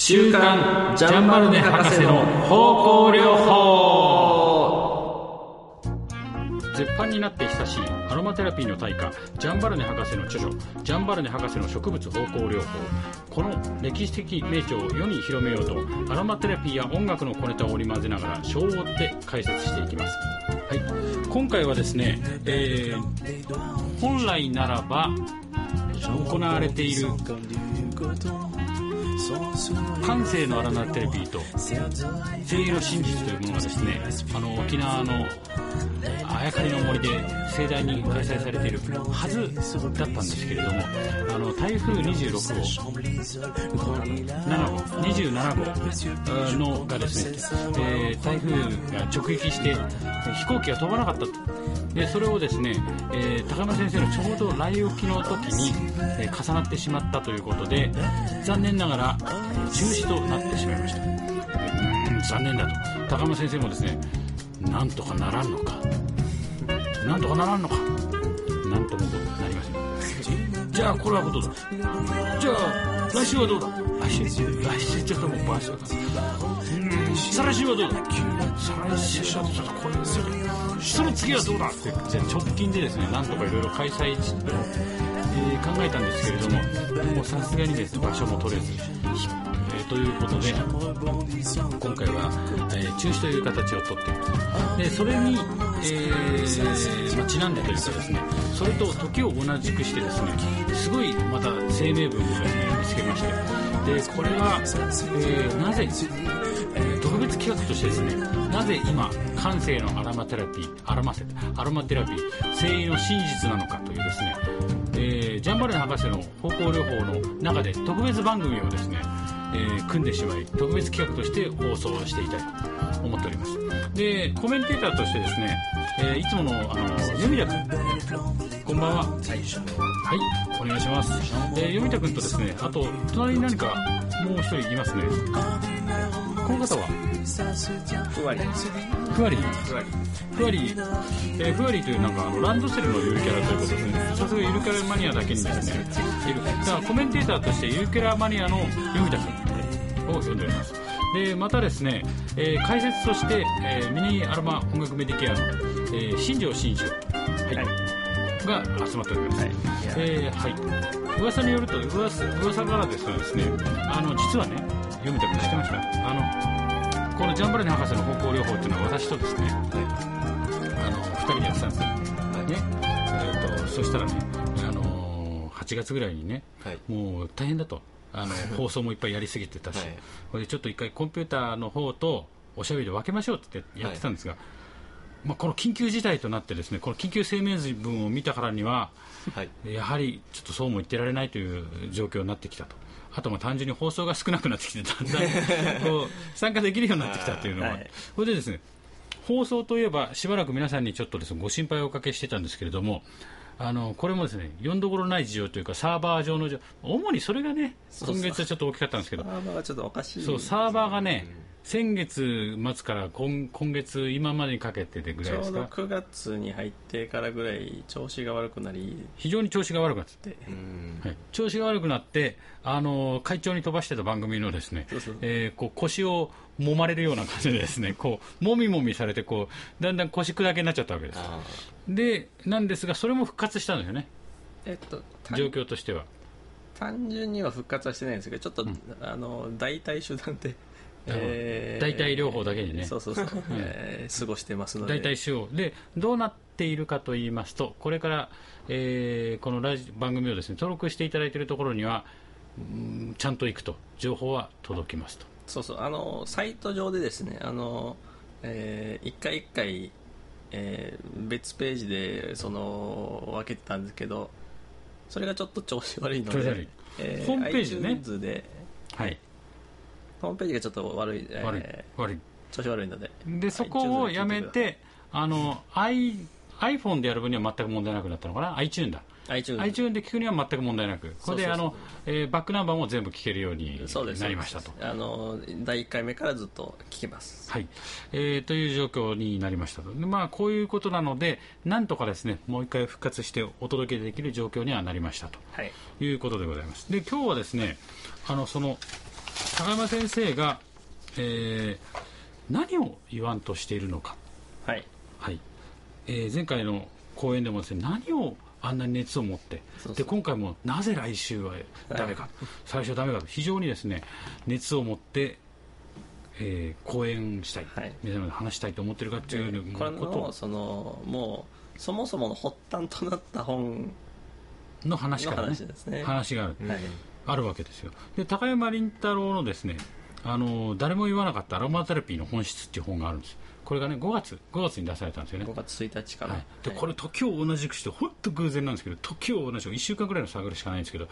週刊ジャンバルネ博士の方向療法。絶版になって久しいアロマテラピーの大家ジャンバルネ博士の著書「ジャンバルネ博士の植物方向療法」この歴史的名著を世に広めようとアロマテラピーや音楽の小ネタを織り交ぜながら章を追って解説していきます。はい。今回はですね、えー、本来ならば行われている感性のアラナテレビと声優の真実というものがですねあの沖縄のあやかりの森で盛大に開催されているはずだったんですけれどもあの台風26号7号27号のがですね、えー、台風が直撃して飛行機が飛ばなかったと。でそれをですね、えー、高山先生のちょうど来沖の時に、えー、重なってしまったということで残念ながら中止となってしまいました。うん残念だと。高山先生もですねなんとかならんのか。なんとかならんのか。なんともなりません。じゃあこれはことだ。じゃあ来週はどうだ。来週来週ちょっともうバースだうん再来週はどうだ。再来週はちょっとこれその次はどうだって。じゃ直近でですねなんとかいろいろ開催、えー、考えたんですけれどももうさすがにですね場所も取れずえということで今回は、えー、中止という形をとってでそれに、えまあ、ちなんでというかですねそれと時を同じくしてですねすごいまた声明文をですね見つけましてでこれは、え、なぜ特別企画としてですねなぜ今感性のアロマテラピーアロマアロマテラピー声優の真実なのかというですね、えー、ジャンバルネ博士の方向療法の中で特別番組をですねえー、組んでしまい特別企画として放送していたいと思っております。でコメンテーターとしてですね、えー、いつものあの読田君こんばんは。はいお願いします、えー、読田君とですねあと隣に何かもう一人いますね。この方は？ふわり。ふわり。ふわり。ふわり、えー、ふわりというなんかあのランドセルのゆるキャラということですね。さすがゆるキャラマニアだけにですね。いる。だからコメンテーターとしてゆるキャラマニアの読田君。を呼んでおります。でまたですね、えー、解説として、えー、ミニアロマ音楽メディケアの、えー、新庄新庄、はい、はい、が集まっております、はい、えー、はい、噂によると噂噂からですとですねあの実はね読みたく知ってました。あのこのジャンバルネ博士の方向療法っていうのは私とですね、はい、あの2人でやってたんですよ、はい。ね。えーと、そしたらね、あのー、8月ぐらいにね、はい、もう大変だと。あの 放送もいっぱいやりすぎてたし、はい、これでちょっと一回コンピューターの方とおしゃべりで分けましょうってやってたんですが、はい。まあ、この緊急事態となってですねこの緊急声明文を見たからには、はい、やはりちょっとそうも言ってられないという状況になってきたと。あとも単純に放送が少なくなってきてだんだんこう 参加できるようになってきたというのは、はい、これでですね放送といえばしばらく皆さんにちょっとですねご心配をおかけしてたんですけれどもあのこれもですね読んどころない事情というかサーバー上の主にそれがね今月はちょっと大きかったんですけど。サーバーがちょっとおかしい、そうサーバーがね、先月末から今今月今までにかけてでぐらいですか？ちょうど9月に入ってからぐらい調子が悪くなり非常に調子が悪くなって、はい、調子が悪くなってあの会長に飛ばしてた番組のですねえこう腰を揉まれるような感じでですねこうもみもみされてこうだんだん腰砕けになっちゃったわけです。でなんですがそれも復活したんですよね、えっと、状況としては。単純には復活はしてないんですけどちょっと、うん、あの代替手段でえー、代替療法だけにね。そうそうそう、えー、過ごしてますので。代替手法でどうなっているかと言いますとこれから、えー、このラジ番組をですね登録していただいているところには、うん、ちゃんと行くと。情報は届きますと。そうそう。あのサイト上でですねあの、えー、一回一回、えー、別ページでその分けてたんですけどそれがちょっと調子悪いので、えー、ホームページね。で、はい、ホームページがちょっと悪い、えー、悪い調子悪いので。でそこをやめてあの I iPhone でやる分には全く問題なくなったのかな？iTune だ。iTune, iTune で聞くには全く問題なく。これであの、えー、バックナンバーも全部聞けるようになりましたと。あの第1回目からずっと聞けます、はい。えー、という状況になりましたと。で、まあ、こういうことなのでなんとかですねもう一回復活してお届けできる状況にはなりましたと、はい、いうことでございます。で今日はですねあのその高山先生が、えー何を言わんとしているのか、はい。はい。えー前回の講演でもですね何をあんなに熱を持ってで今回もなぜ来週はダメか、最初はダメかと。非常にですね熱を持って、えー講演したい、はい。皆様に話したいと思ってるかっていうこれこと。のそのもうそもそもの発端となった本の話のからね。話ですね。話がある、はいあるわけですよ。で高山林太郎のですねあの誰も言わなかったアロマテラピーの本質っていう本があるんです。これがね5月5月に出されたんですよね。5月1日から、はい、ではい。これ時を同じくして本当偶然なんですけど時を同じく1週間ぐらいの差ぐらいしかないんですけど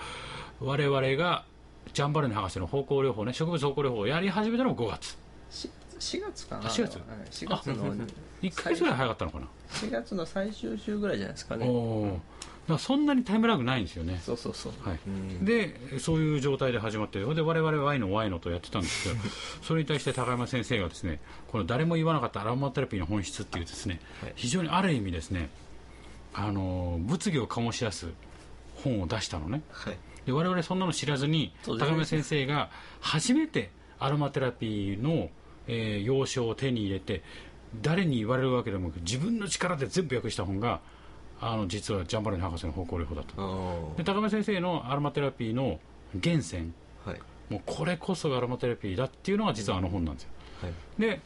我々がジャンバルネ博士の方向療法ね植物方向療法をやり始めたのも5月。し4月かな？あ4月。はい。4月の1ヶ月ぐらい早かったのかな、4月の最終週ぐらいじゃないですかね。おおだからそんなにタイムラグないんですよね。そうそうそう。はい。うん。でそういう状態で始まってで我々は Y の Y のとやってたんですけどそれに対して高山先生がですねこの誰も言わなかったアロマテラピーの本質っていうですね、はい。非常にある意味ですねあの物議を醸し出す本を出したのね。はい。で我々そんなの知らずに高山先生が初めてアロマテラピーの、えー要所を手に入れて誰に言われるわけでもなく自分の力で全部訳した本があの実はジャンバルネ博士の方向療法だったあで高山先生のアロマテラピーの源泉。あはい。もうこれこそがアロマテラピーだっていうのが実はあの本なんですよ。はい。で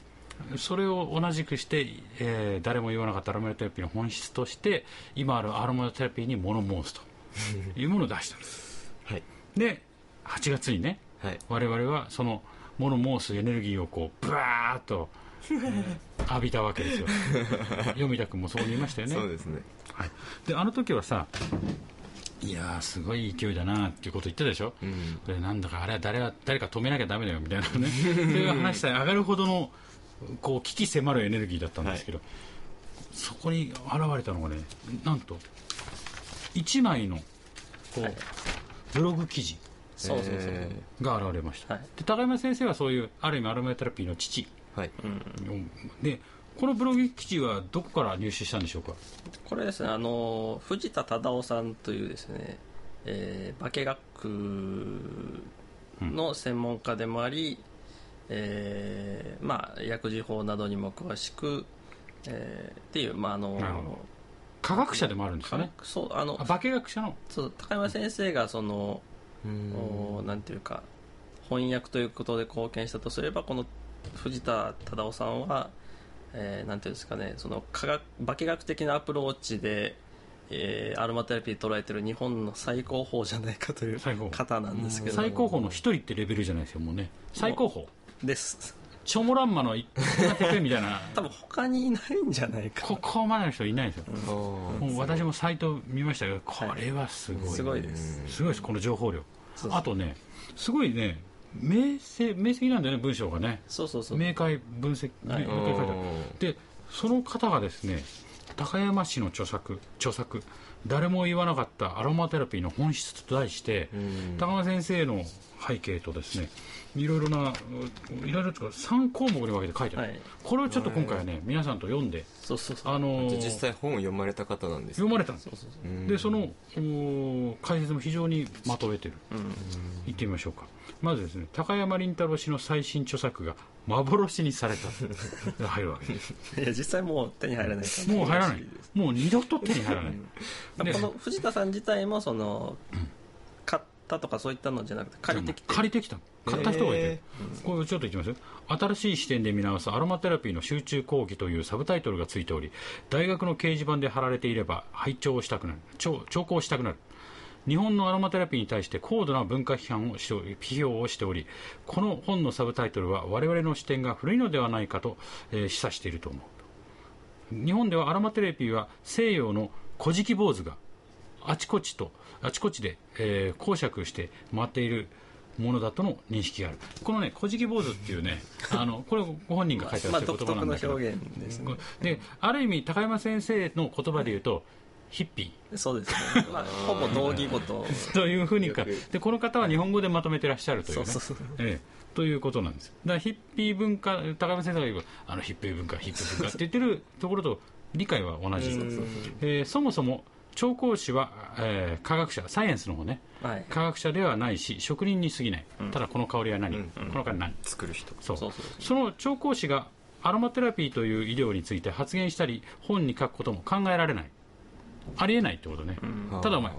それを同じくして、えー誰も言わなかったアロマテラピーの本質として今あるアロマテラピーに物申すと いうものを出したんです。はい。で8月にねはい。我々はその物申すエネルギーをこうブワーッと、えー浴びたわけですよ。読田君もそう言いましたよね。そうですねはい、であの時はさいやーすごい勢いだなっていうこと言ってたでしょ、うん。これなんだかあれは誰は誰か止めなきゃダメだよみたいなね。そういう話さえ上がるほどのこう危機迫るエネルギーだったんですけど、そこに現れたのがねなんと1枚のこう、はい。ブログ記事が現れました、はい。で高山先生はそういうある意味アロマテラピーの父ーはい。うん、でこのブログ記事はどこから入手したんでしょうか？これですねあの藤田忠夫さんというですね、えー化学の専門家でもあり、えーまあ、薬事法などにも詳しく、えーっていう、まああの科学者でもあるんですかね？科学そうあのあ化学者の？そう高山先生がその、うん。おなんていうか翻訳ということで貢献したとすればこの藤田忠夫さんは、えーなんていうんですかねその科学化学的なアプローチで、えーアロマテラピー捉えてる日本の最高峰じゃないかという最高峰。方なんですけど。最高峰の一人ってレベルじゃないですよもうね。最高峰。です。チョモランマの一みたいな。多分他にいないんじゃないか。ここまでの人いないんですよ、あーもう私もサイト見ましたけどこれはすごい、すごいです。すごいですこの情報量。あとねすごいね明晰明晰なんだよね文章がね。そうそうそう。明快分析、はい。明快書いてある。でその方がですね高山市の著作著作誰も言わなかったアロマテラピーの本質と題して、うん。高山先生の背景とですねいろいろなういろいろとか3項目に分けて書いてある、はい。これをちょっと今回はね皆さんと読んでそうそうそう。あのー実際本を読まれた方なんです読まれたんです。そうそうそう。うん。でそのお解説も非常にまとめてる。うん。言ってみましょうか。まずですね高山林太郎氏の最新著作が幻にされた。入るわけです。いや実際もう手に入らないもう入らない。もう二度と手に入らない。でこの藤田さん自体もその買ったとかそういったのじゃなくて借りてきて。借りてきた。買った人がいて、へこれちょっと言ってみます新しい視点で見直すアロマテラピーの集中講義というサブタイトルがついており大学の掲示板で貼られていれば拝聴したくなる。聴聴講したくなる。日本のアロマテラピーに対して高度な文化批判をし批評をしておりこの本のサブタイトルは我々の視点が古いのではないかと、えー示唆していると思う。日本ではアロマテラピーは西洋の古事記坊主があちこちとあちこちで、えー講釈して回っているものだとの認識がある。このね「古事記坊主」っていうね あのこれご本人が書いてらっしゃる言葉なんだけど、表現ですね。である意味高山先生の言葉で言うとヒッピそうですね、まあ、ほぼ同義語と。ー というふうにか。でこの方は日本語でまとめてらっしゃるというね。そうそうそう。ええ。ということなんです。だからヒッピー文化高山先生が言うあのヒッピー文化ヒッピー文化って言ってるところと理解は同じそうそうそうえーそもそも調香師は、えー科学者サイエンスの方ね。はい。科学者ではないし職人に過ぎない、うん。ただこの香りは何、うんこの香りは何？作る人。そう。そうそうその調香師がアロマテラピーという医療について発言したり本に書くことも考えられない。ありえないってことね、うん。ただお前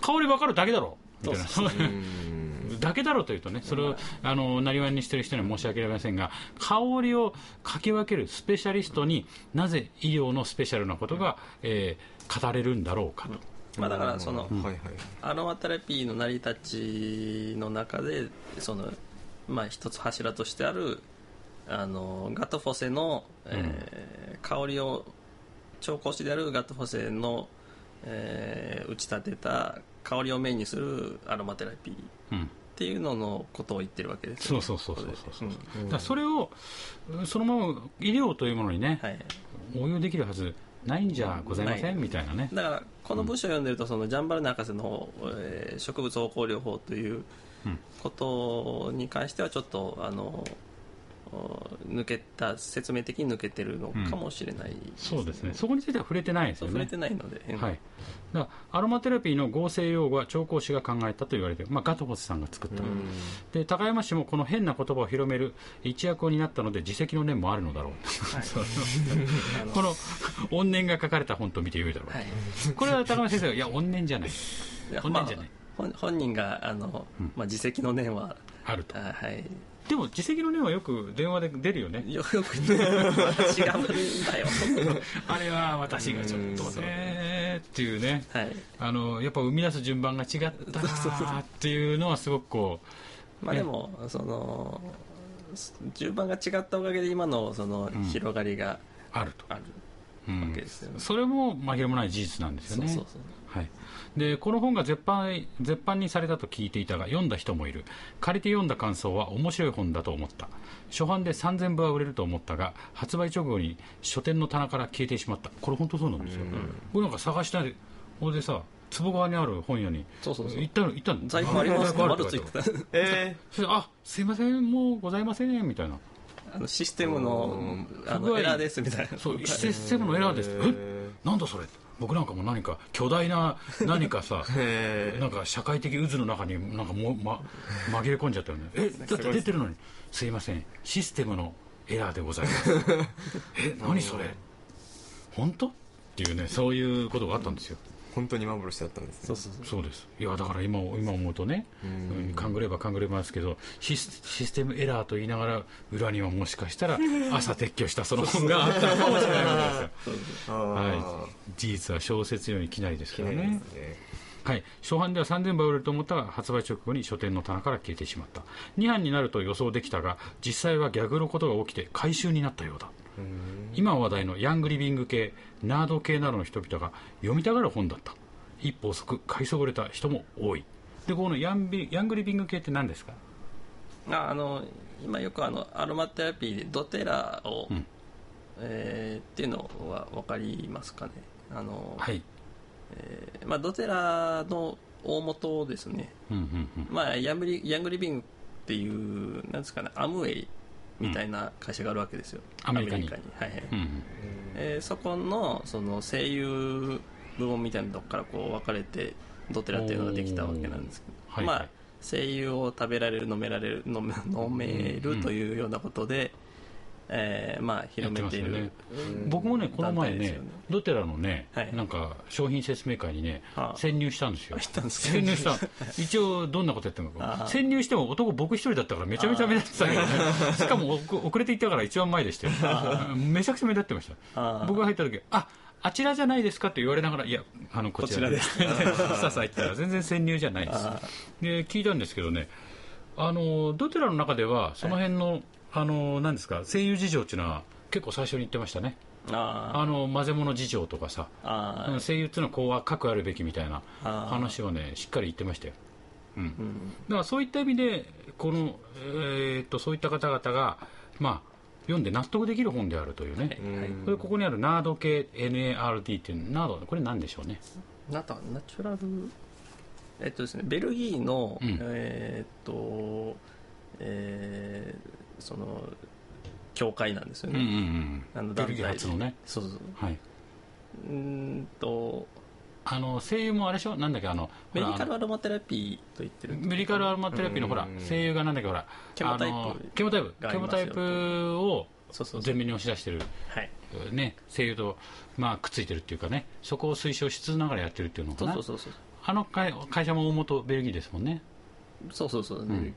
香り分かるだけだろ！みたいな。そううん。だけだろうというとね、それをあのなりわいにしている人には申し訳ありませんが、香りをかき分けるスペシャリストになぜ医療のスペシャルなことが、えー語れるんだろうかと。まあだからそのはいはい。アロマテラピーの成り立ちの中でそのまあ一つ柱としてあるあのガトフォセの、えー香りを調香師であるガトフォセの、えー打ち立てた香りをメインにするアロマテラピー。っうん。ていうののことを言ってるわけですよね。そうそうそうそうそうここで。だからそれをそのまま医療というものにねうん、はい。応用できるはずないんじゃございません？みたいなね。だからこの文章を読んでるとそのジャンバルナ博士の、えー植物芳香療法といううん。ことに関してはちょっとあのお抜けた説明的に抜けてるのかもしれない、そうですね。そこについては触れてないですよね。触れ。てないので、うんはい、だアロマテラピーの合成用語は調香師が考えたと言われている、まあ、ガトフォスさんが作った、で高山氏もこの変な言葉を広める一役を担ったので自責の念もあるのだろう、はい。この怨念が書かれた本と見てよいだろう、はい。これは高山先生がいや怨念じゃない。いや本念じゃない。まあ本本人があの、まあ、自責の念はあると。あはいでも自責の念はよく電話で出るよね。よよく私が悪いんだよ。あれは私がちょっとねっていうね。はい。あのやっぱ生み出す順番が違ったなっていうのはすごくこうまあでもその順番が違ったおかげで今のそのん。広がりがあると、あるうんわけですよね。それも紛れもない事実なんですよね。そうそうそう。はい、でこの本が絶版絶版にされたと聞いていたが読んだ人もいる。借りて読んだ感想は面白い本だと思った。初版で3000部は売れると思ったが発売直後に書店の棚から消えてしまった。これ本当そうなんですよ、僕なんか探したい。ほんでさ坪川にある本屋にそうそうそう。行ったの行ったの。在庫あります丸ついあるっててた。えそれであすいません。もうございません。みたいな。あのシステムのあのエラーですみたいな。そうシステムのエラーです。え？なんだそれ？僕なんかも何か巨大な 何かさへなんか社会的渦の中になんかもう、ま、紛れ込んじゃったよね。えだって出てるのに。すいません。システムのエラーでございます。え何それ。本当？っていうねそういうことがあったんですよ本当に幻だったんですね。そうそうそう。です。いやだから今今思うとねうん。勘ぐれば勘ぐれますけどシスシステムエラーと言いながら裏にはもしかしたら 朝撤去したその本があったかもしれないわけですはい、事実は小説よりきなりですからね。はい、初版では3000部売れると思ったが発売直後に書店の棚から消えてしまった。2版になると予想できたが実際は逆のことが起きて回収になったようだ今話題のヤングリビング系ナード系などの人々が読みたがる本だった。一歩遅く買いそぐれた人も多い。でこのヤンビヤングリビング系って何ですか？ああの今よくあのアロマテラピーでドテラを、うん。えーっていうのは分かりますかね？あの、はい。えーまあ、ドテラの大元ですね、うんうんうん。まあ、ヤングリヤングリビングっていうなんですかねアムウェイみたいな会社があるわけですよ、アメリカに。はいはい。うんうん。えーそこのその声優部門みたいなとこからこう分かれてドテラっていうのができたわけなんですけど、はいまあ、声優を食べられる飲められる飲め飲めるというようなことで、えーまあ、広めている、やって僕もねこの前ねね。ドテラのね、はい。なんか商品説明会にね、はあ。潜入したんですよ。潜入した。一応どんなことやってるのか。潜入しても男僕一人だったからめちゃめちゃ目立ってたけどね。しかも遅遅れていったから一番前でしたよ。めちゃくちゃ目立ってました。僕が入った時ああちらじゃないですかって言われながらいやあのこちらです。さあさあ行ったら全然潜入じゃないです。あ。で聞いたんですけどねあのドテラの中ではその辺の、あの何ですか？声優事情っていうのは結構最初に言ってましたね。ああの混ぜ物事情とかさ。声優っていうのはこうは各あるべきみたいな話をねしっかり言ってましたよ、うん、だうん。からそういった意味でこの、えーっとそういった方々が、まあ、読んで納得できる本であるというね、はいこれここにあるナード系 NARD っていうナードこれ何でしょうね？なんかナチュラルえっとですねベルギーの、うん。えーっとえーその教会なんですようんうんね、うん。ベルギーあの団体。初のねそうそう。はい。うーんとあの声優もあれでしょ？なんだっけ？あのメディカルアロマテラピーと言ってる。メディカルアロマテラピーのほらうん。声優がなんだっけ？ほらケモタイプあのケモタイプ。ケモタイプをそうそうそう。前面に押し出してるはい。ね声優とまあくっついてるっていうかね。そこを推奨しつつながらやってるっていうのかな。そうそうそうそう。あの会会社も大元ベルギーですもんね。そうそうそう、ん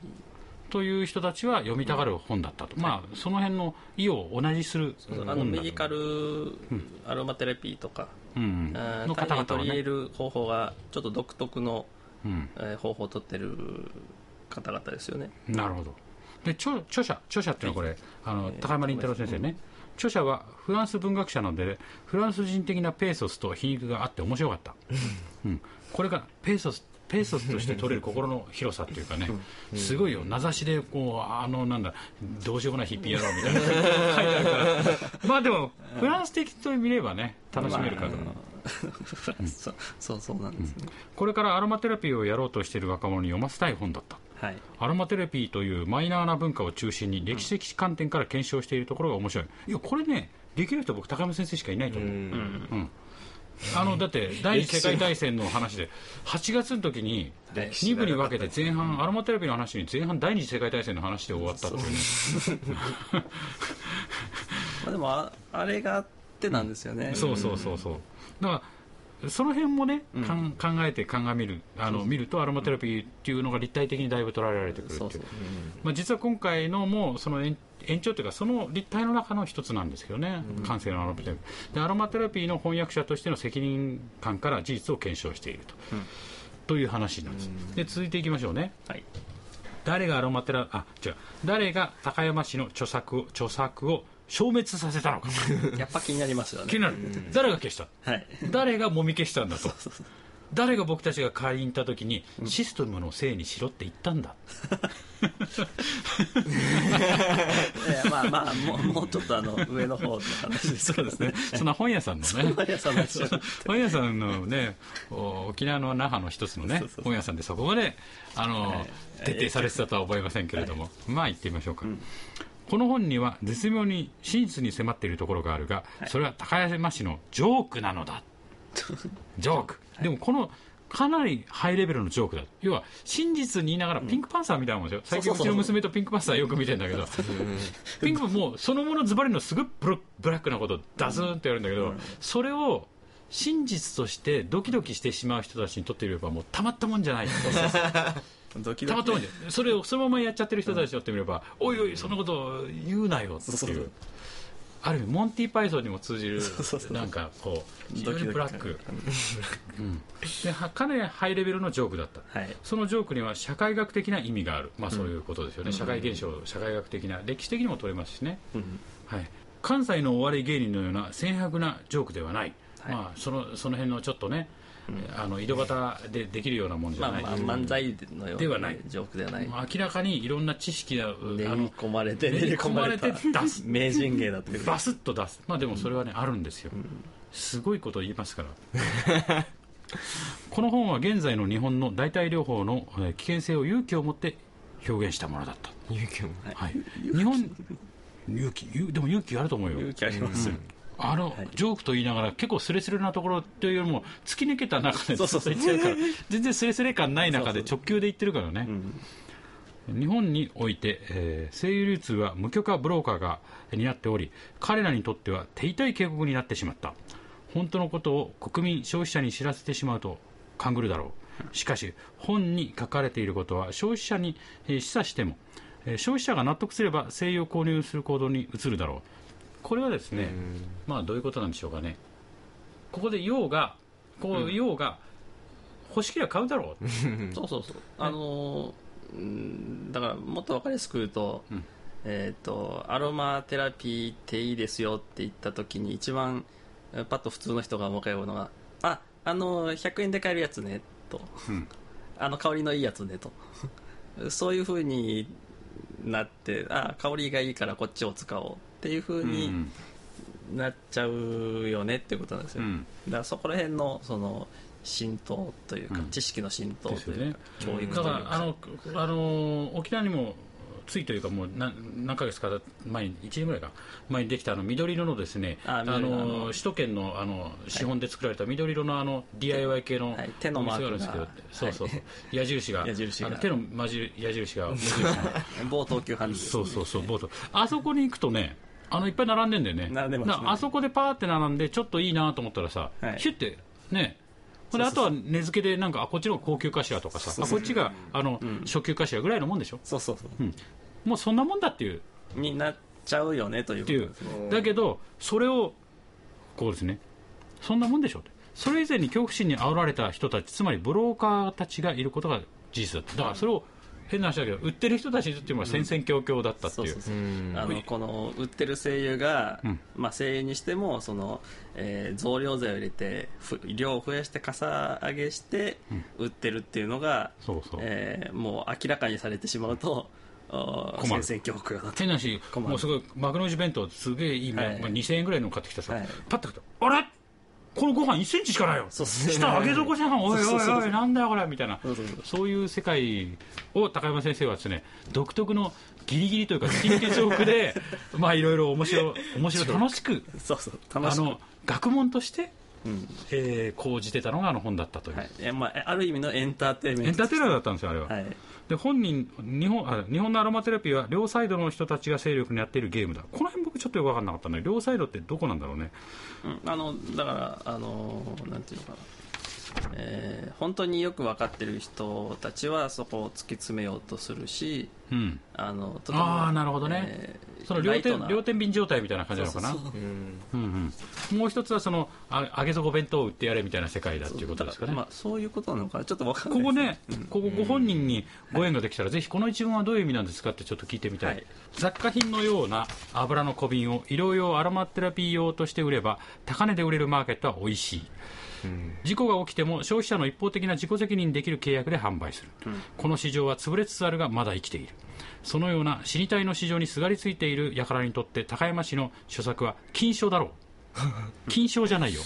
という人たちは読みたがる本だったと、まあその辺の意を同じするそう本だあのメディカルアロマテラピーとか、うんの方々は取り入れね、る方法がちょっと独特の、うん、えー方法を取ってる方々ですよね。なるほど。で著著者著者っていうのはこれ、あの高山林太郎先生ね、著者はフランス文学者なのでフランス人的なペーソスと皮肉があって面白かった、うん、これがペーソスペーソスとして取れる心の広さっていうかね、すごいよ。名指しでこうあのなんだどうしようもないヒッピー野郎みたいな書いてあるから。まあでもフランス的と見ればね楽しめるかと、まあそうそうそうなんですね、これからアロマテラピーをやろうとしている若者に読ませたい本だった。はい。アロマテラピーというマイナーな文化を中心に歴史的観点から検証しているところが面白い、いやこれねできる人僕高山先生しかいないと思う、うんあのだって第二次世界大戦の話で8月の時に2部に分けて前半アロマテラピーの話に前半第二次世界大戦の話で終わったっていうね。まあ、でもああれがあってなんですよね、そうそうそうそう。だからその辺もね、かん考えて鑑みるあの見るとアロマテラピーっていうのが立体的にだいぶ捉えられてくるっていう。まあ、実は今回のもその延延長というかその立体の中の一つなんですけどね、感性のアロマテラピー。でアロマテラピーの翻訳者としての責任感から事実を検証していると,、という話なんです、で続いていきましょうね。はい。誰がアロマテラあ違う誰が高山氏の著作を著作を消滅させたのか やっぱ気になりますよね。気になる、誰が消した？はい。誰がもみ消したんだと。誰が僕たちが買いに行った時に、システムのせいにしろって言ったんだ。まあまあもうもうちょっとあの上の方の話ですそうですね。そんな本屋さんのね。本屋さんのねお沖縄の那覇の一つのね本屋さんでそこまであの、はい。徹底されてたとは思いませんけれども、まあ言ってみましょうか、この本には絶妙に真実に迫っているところがあるが、それは高山市のジョークなのだ。ジョーク、でもこのかなりハイレベルのジョークだ。要は真実に言いながらピンクパンサーみたいなもんですよ、最近うちの娘とピンクパンサーよく見てんだけど。ピンクもうそのものズバリのすごいブラックなことをダズンってやるんだけど、それを真実としてドキドキしてしまう人たちにとってみればもうたまったもんじゃない ドキドキ。たまったもんじゃないそれをそのままやっちゃってる人たちにとってみれば、おいおいそんなこと言うなよっていうそうそうある意味モンティ・パイソンにも通じるそうそうなんかこう非常にブラック。うん。ではかなりハイレベルのジョークだった。はい。そのジョークには社会学的な意味がある、まあ、そういうことですよね、社会現象、社会学的な、歴史的にも取れますしね、うん。はい、関西のお笑い芸人のような浅白なジョークではない、はい。まあ、そのその辺のちょっとね、あの井戸端でできるようなもんじゃない、まあまあ漫才のようではない。ジョークではない。明らかにいろんな知識があ練りの込まれて練り込まれて出す。名人芸だという。バスッと出す、まあ、でもそれはね、あるんですよ、すごいこと言いますから。この本は現在の日本の代替療法のえー危険性を勇気を持って表現したものだった、勇気をはい、日本勇気ゆでも勇気あると思うよ。勇気ありますよあの、ジョークと言いながら結構スレスレなところというよりも突き抜けた中でずっと言ってるから全然スレスレ感ない中で直球で言ってるからね。日本において、えー声優流通は無許可ブローカーが担っており彼らにとっては手痛い警告になってしまった。本当のことを国民消費者に知らせてしまうと勘ぐるだろう。しかし本に書かれていることは消費者に、えー示唆しても、えー消費者が納得すれば声優を購入する行動に移るだろうこれはですね、まあどういうことなんでしょうかね。ここで用がこう用が欲しければ買うだろう、そうそうそう。あのだからもっと分かりやすく言うと,、えー、とアロマテラピーっていいですよって言った時に一番えーパッと普通の人が思い浮かぶのがああの100円で買えるやつねと、ん。あの香りのいいやつねと。そういうふうになってあ香りがいいからこっちを使おうっていうふうにうんなっちゃうよねってことなんですよ、うん。だからそこら辺のその浸透というか、うん。知識の浸透というか、教育だかというか。らあのあの沖縄にもついというかもう何何ヶ月か前に1年ぐらいか。前にできたあの緑色のですねあの首都圏のあの資本で作られた緑色のあの DIY 系のお店があるんですけど、そうそうそう。矢印が矢印が。手のまじ矢印が 某東急ハンズ。そうそうそうボートあそこに行くとねあのいっぱい並んでんだよね。並んでますね。あそこでパーって並んでちょっといいなと思ったらさ、はい。ヒュッてね。であとは値付けでなんかあこっちの方が高級かしらとかさあこっちがあの、初級かしらぐらいのもんでしょ？そうそうそう。もうそんなもんだっていう。になっちゃうよねというだけどそれをこうですね。そんなもんでしょ？って。それ以前に恐怖心に煽られた人たちつまりブローカーたちがいることが事実だっただからそれを変な話だけど売ってる人たちっていうのは戦々恐々だったっていう。そうそうそう。うん。あのこの売ってる声優が、うん。まあ、声優にしてもその、えー増量税を入れてふ量を増やしてかさ上げして売ってるっていうのが、そうそう。えーもう明らかにされてしまうと戦々恐々だと変な話もうすごい幕の内弁当すげえいい、はい。まあ、2000円ぐらいの買ってきたさ、はい。パッと買ったあれ？このご飯1センチしかないよ。そうそう下上げ底じゃんおいおいおいなんだよこれ。みたいな。そういう世界を高山先生はですね独特のギリギリというかスキンケジョークで まあいろいろ面白面白い楽しくそうそう。楽しく。あの学問として、うん。えー講じてたのがあの本だったという、はい。えまあ、ある意味のエンターテインメントエンターテイナーだったんですよあれは、はい。で本人日本あ日本のアロマテラピーは両サイドの人たちが勢力にやっているゲームだ。この辺僕ちょっとよく分かんなかったんだけど両サイドってどこなんだろうね。うん、あのだからあのなんていうのかな、えー本当によく分かってる人たちはそこを突き詰めようとするしうん。あのとてもあーなるほどね。えーその両天両天秤状態みたいな感じなのかな？もう一つはそのあ揚げ底弁当を売ってやれみたいな世界だっていうことですかね、まあ、そういうことなのかな？ちょっと分かんないここねです、ここご本人にご縁ができたら、ぜひこの一文はどういう意味なんですかってちょっと聞いてみたい、はい。雑貨品のような油の小瓶を医療用アロマテラピー用として売れば高値で売れるマーケットは美味しい事故が起きても消費者の一方的な自己責任できる契約で販売する、この市場は潰れつつあるがまだ生きている。そのような死に体の市場にすがりついている輩にとって高山市の著作は金賞だろう。金賞じゃないよ。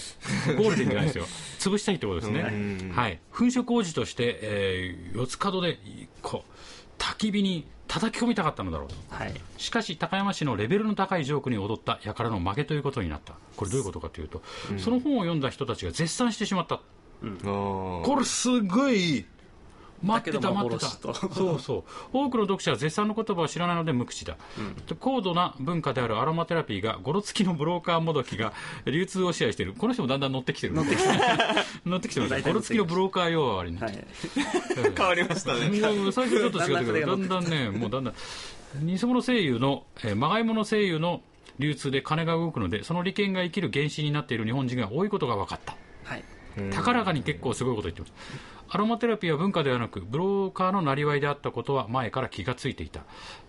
ゴールデンじゃないですよ。潰したいってことですね、うん。はい、粉飾王子として、えー四つ角でこう焚き火に叩き込みたかったのだろうと。はい。しかし高山市のレベルの高いジョークに踊った輩の負けということになった。これどういうことかというと、その本を読んだ人たちが絶賛してしまった。あー。これすごい待ってた待ってた。そうそう。多くの読者は絶賛の言葉を知らないので無口だ、で高度な文化であるアロマテラピーがゴロ付きのブローカーもどきが流通を支配している。この人もだんだん乗ってきてる乗ってきて乗ってきてますゴロ付きのブローカー用割になって。はい。変わりましたね。もう最初ちょっと違ったけどだだんだんんだんねもうだんだん。偽物声優の、えー、まがいもの声優の流通で金が動くのでその利権が生きる原資になっている日本人が多いことが分かった。はい。高らかに結構すごいこと言ってますアロマテラピーは文化ではなくブローカーのなりわいであったことは前から気がついていた、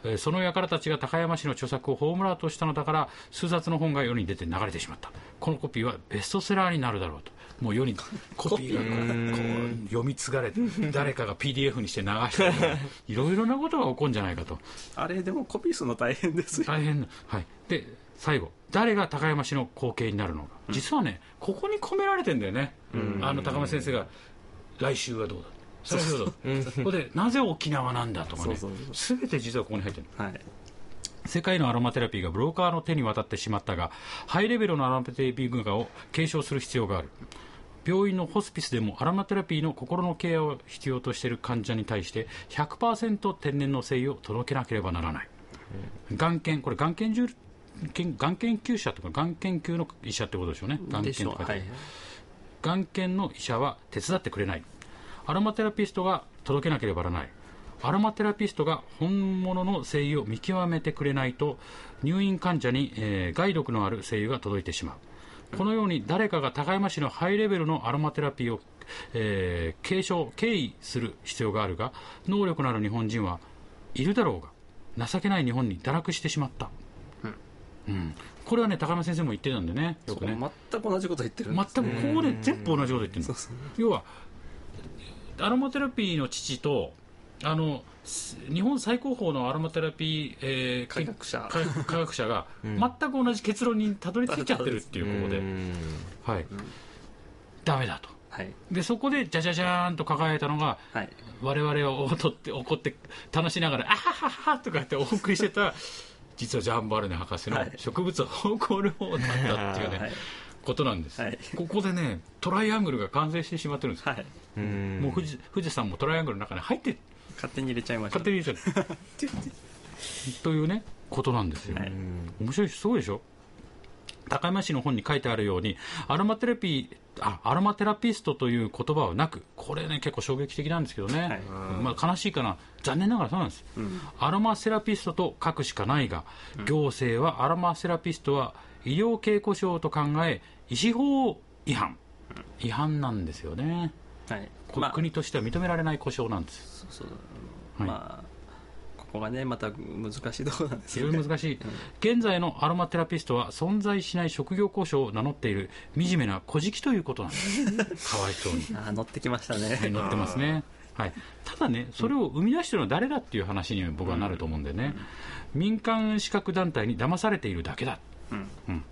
えーその輩たちが高山市の著作をホームラーとしたのだから数冊の本が世に出て流れてしまった。このコピーはベストセラーになるだろうと。もう世にコピーがこう読み継がれて 誰かが PDF にして流していろいろなことが起こるんじゃないかと。あれでもコピーするの大変ですよ。大変な、はい、で最後。誰が高山市の後継になるのか、実はねここに込められてんだよね、あの高山先生が来週はどうだ？それはど。うだここでなぜ沖縄なんだとかね。そうそう全て実はここに入ってるはい。世界のアロマテラピーがブローカーの手に渡ってしまったがハイレベルのアロマテラピー文化を継承する必要がある。病院のホスピスでもアロマテラピーの心のケアを必要としている患者に対して100%天然の精油を届けなければならない、がん。研これがん研究がん研究者とかがん研究の医者ってことでしょうね。がんでしょう。はい研とかがん研の医者は手伝ってくれない。アロマテラピストが届けなければならない。アロマテラピストが本物の精油を見極めてくれないと入院患者に、えー害毒のある精油が届いてしまう。このように誰かが高山市のハイレベルのアロマテラピーを、えー継承敬意する必要があるが能力のある日本人はいるだろうが情けない日本に堕落してしまった、うんこれはね高山先生も言ってたんでね。よくね。全く同じこと言ってるん全ですくここで全部同じこと言ってるの。要はアロマテラピーの父とあのす日本最高峰のアロマテラピー、えー科学者。科学者が 全く同じ結論にたどり着いちゃってるっていうここで、うん。はい、ダメだと。はい。でそこでじゃじゃじゃーんと輝いたのがはい。我々を踊って怒って楽しながら「あははは」とかってお送りしてた実はジャンバルネ博士のはい。植物を誇る方だったっていうね、はい。ことなんです、はい。ここでねトライアングルが完成してしまってるんです。よ、はい。うん。もう富士富士山もトライアングルの中に入って勝手に入れちゃいました。勝手に入れちゃう。というねことなんですよ、はい。面白いしすごいでしょ？高山市の本に書いてあるようにアロマテラピーあアロマテラピストという言葉はなくこれね結構衝撃的なんですけどね、はい。まあ、悲しいかな。残念ながらそうなんです、ん。アロマセラピストと書くしかないが、行政はアロマセラピストは医療系故障と考え医師法違反、違反なんですよね、はい。こまあ。国としては認められない故障なんです。そう。はい。まあここがねまた難しいところなんです非よね。常に難しい、現在のアロマテラピストは存在しない職業故障を名乗っている惨めな小じということなんです。かわいそうに。あー乗ってきましたね、はい載ってますね、はい、ただねそれを生み出してるのは誰だっていう話に僕はなると思うんでね、民間資格団体に騙されているだけだ。うん。うん、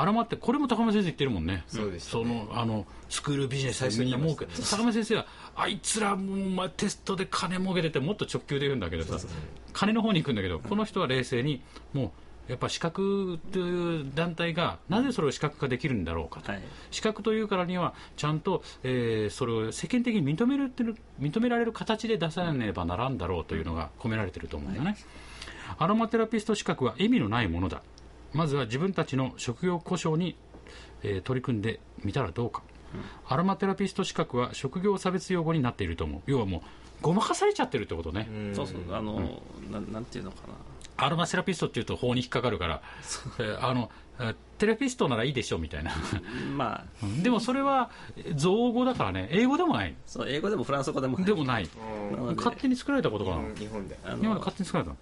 アロマってこれも高村先生言ってるもんね。そうでしたそのあのスクールビジネスでみんな儲け。高村先生はあいつらもう、まあ、テストで金儲けててもっと直球で言うんだけどさ金の方に行くんだけどこの人は冷静にもうやっぱ資格という団体がなぜそれを資格化できるんだろうかと、はい。資格というからにはちゃんと、えーそれを世間的に認めるってる認められる形で出さねばならんだろうというのが込められていると思うんだよね、アロマテラピスト資格は意味のないものだまずは自分たちの職業故障に、えー取り組んでみたらどうか、アロマテラピスト資格は職業差別用語になっていると思う。要はもうごまかされちゃってるってことね、そうそう。あの、なんなんていうのかな。アロマセラピストっていうと法に引っかかるから、えーあのえーテラピストならいいでしょみたいな。まあ。でもそれは造語だからね。英語でもない。そう英語でもフランス語でもでもない。勝手に作られたことかな日本で。あ日本での勝手に作られたの。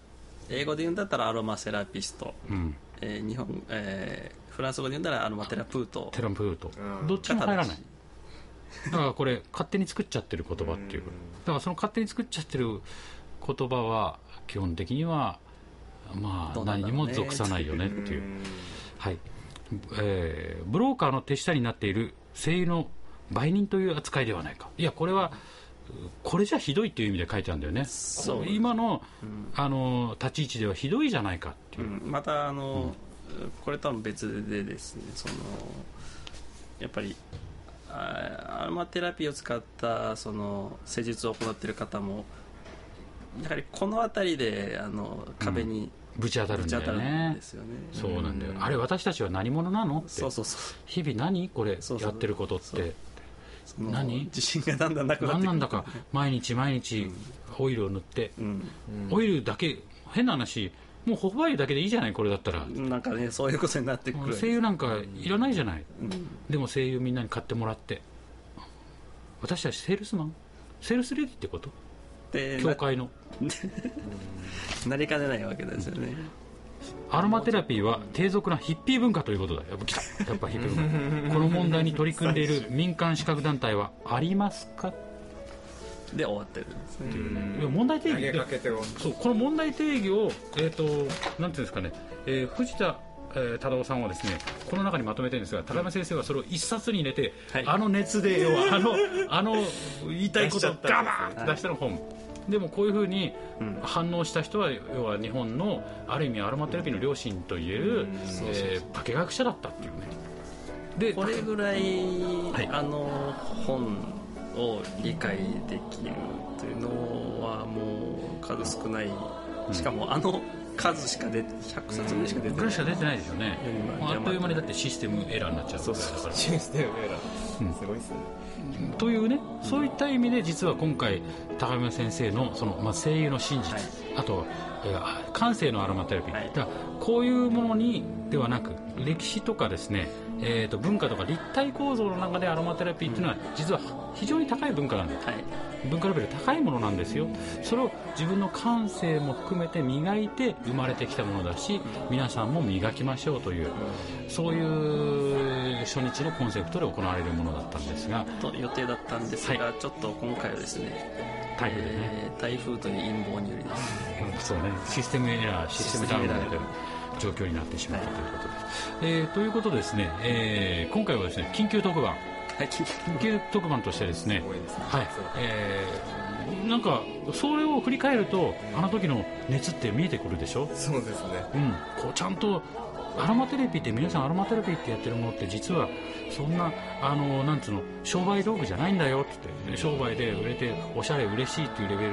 英語で言うんだったらアロマセラピスト、うんえー日本えーフランス語で言うんだらアロマテラプート。テランプート。うん。どっちも入らない。だからこれ勝手に作っちゃってる言葉っていう。だからその勝手に作っちゃってる言葉は基本的にはまあ何にも属さないよねっていう。はい。えーブローカーの手下になっている声優の売人という扱いではないか。いやこれはこれじゃひどいっていう意味で書いてあるんだよね。そう今の,、あの立ち位置ではひどいじゃないかっていう、うん。またあの、これとは別でですねそのやっぱりあアロマテラピーを使ったその施術を行っている方もやはりこの辺りであの壁にぶち当たるんだよね。ですよね、そうなんだよ。あれ私たちは何者なのって。そうそうそう。日々何これそうそう。やってることって。その何？自信がだんだんなくなって何なんだか毎日毎日オイルを塗って、うん。オイルだけ変な話もうホホバイルだけでいいじゃない？これだったら、なんかねそういうことになってくる。声優なんかいらないじゃない、うん。でも声優みんなに買ってもらって。私たちセールスマン？セールスレディってこと？で教会の。な なりかねないわけですよねアロマテラピーは低俗なヒッピー文化ということだ。やっぱやっぱヒッピー文化。この問題に取り組んでいる民間資格団体はありますか？で終わってるんですね、いや問題提起そうこの問題提起を、えー、となんていうんですかね、えー藤田、えー忠夫さんはですねこの中にまとめてるんですが高山先生はそれを一冊に入れて、はい。あの熱で要はあのあの言いたいことをガバーンって出したの本、でもこういうふうにうん。反応した人は要は日本のある意味アロマテラピーの両親といえる、えー化学者だったっていうね。でこれぐらい、はい。あの本を理解できるというのはもう数少ない、しかもあの数しか出て100冊ぐらいしか出てない。ぐらいしか出てないですよね。あっという間にだってシステムエラーになっちゃうぐら。いだからシステムエラうんー。すごいっすね。というねそういった意味で実は今回高山先生のその、まあ、声優の真実、はい。あと感性のアロマテラピー、はい。だこういうものにではなく歴史とかですね、えー、と文化とか立体構造の中でアロマテラピーっていうのは実は非常に高い文化なんですはい。文化レベル高いものなんですよ。それを自分の感性も含めて磨いて生まれてきたものだし皆さんも磨きましょうというそういう初日のコンセプトで行われるものだったんですがと予定だったんですが、ちょっと今回はですね台風でね、えー台風という陰謀によりです。ねそうね。システムエラーシステムダウンにな。る状況になってしまったということです、えーということでですね、えー今回はですね緊急特番。緊急特番。としてですねはい。えーなんかそれを振り返るとあの時の熱って見えてくるでしょ？そうですね。うん、こうちゃんとアロマテレビって皆さんアロマテレビってやってるものって実はそんなあのなんつうの商売道具じゃないんだよって言って商売で売れておしゃれ嬉しいっていうレベル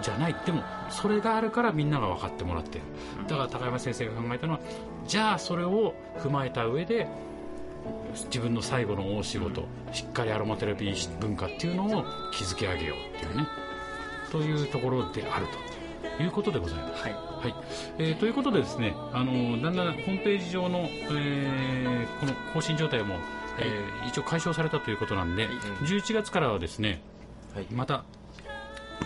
じゃないでもそれがあるからみんなが分かってもらってる。だから高山先生が考えたのはじゃあそれを踏まえた上で自分の最後の大仕事しっかりアロマテラピー文化っていうのを築き上げようっていうね。というところであるということでございます。はい。はい、えーということでですね、あのだんだんホームページ上の、えーこの更新状態も、えー一応解消されたということなんで、11月からはですね、はい。また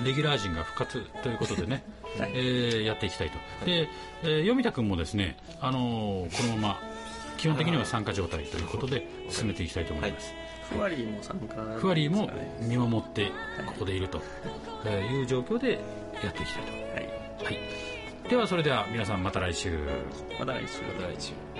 レギュラー陣が復活ということでね、はい。えーやっていきたいと、で、えー読田君もですね、あのこのまま基本的には参加状態ということで進めていきたいと思います。ふわりーも参加ふわりーも見守ってここでいるとえーいう状況でやっていきたいと。はい。はい、ではそれでは皆さんまた来週。また来週。また来週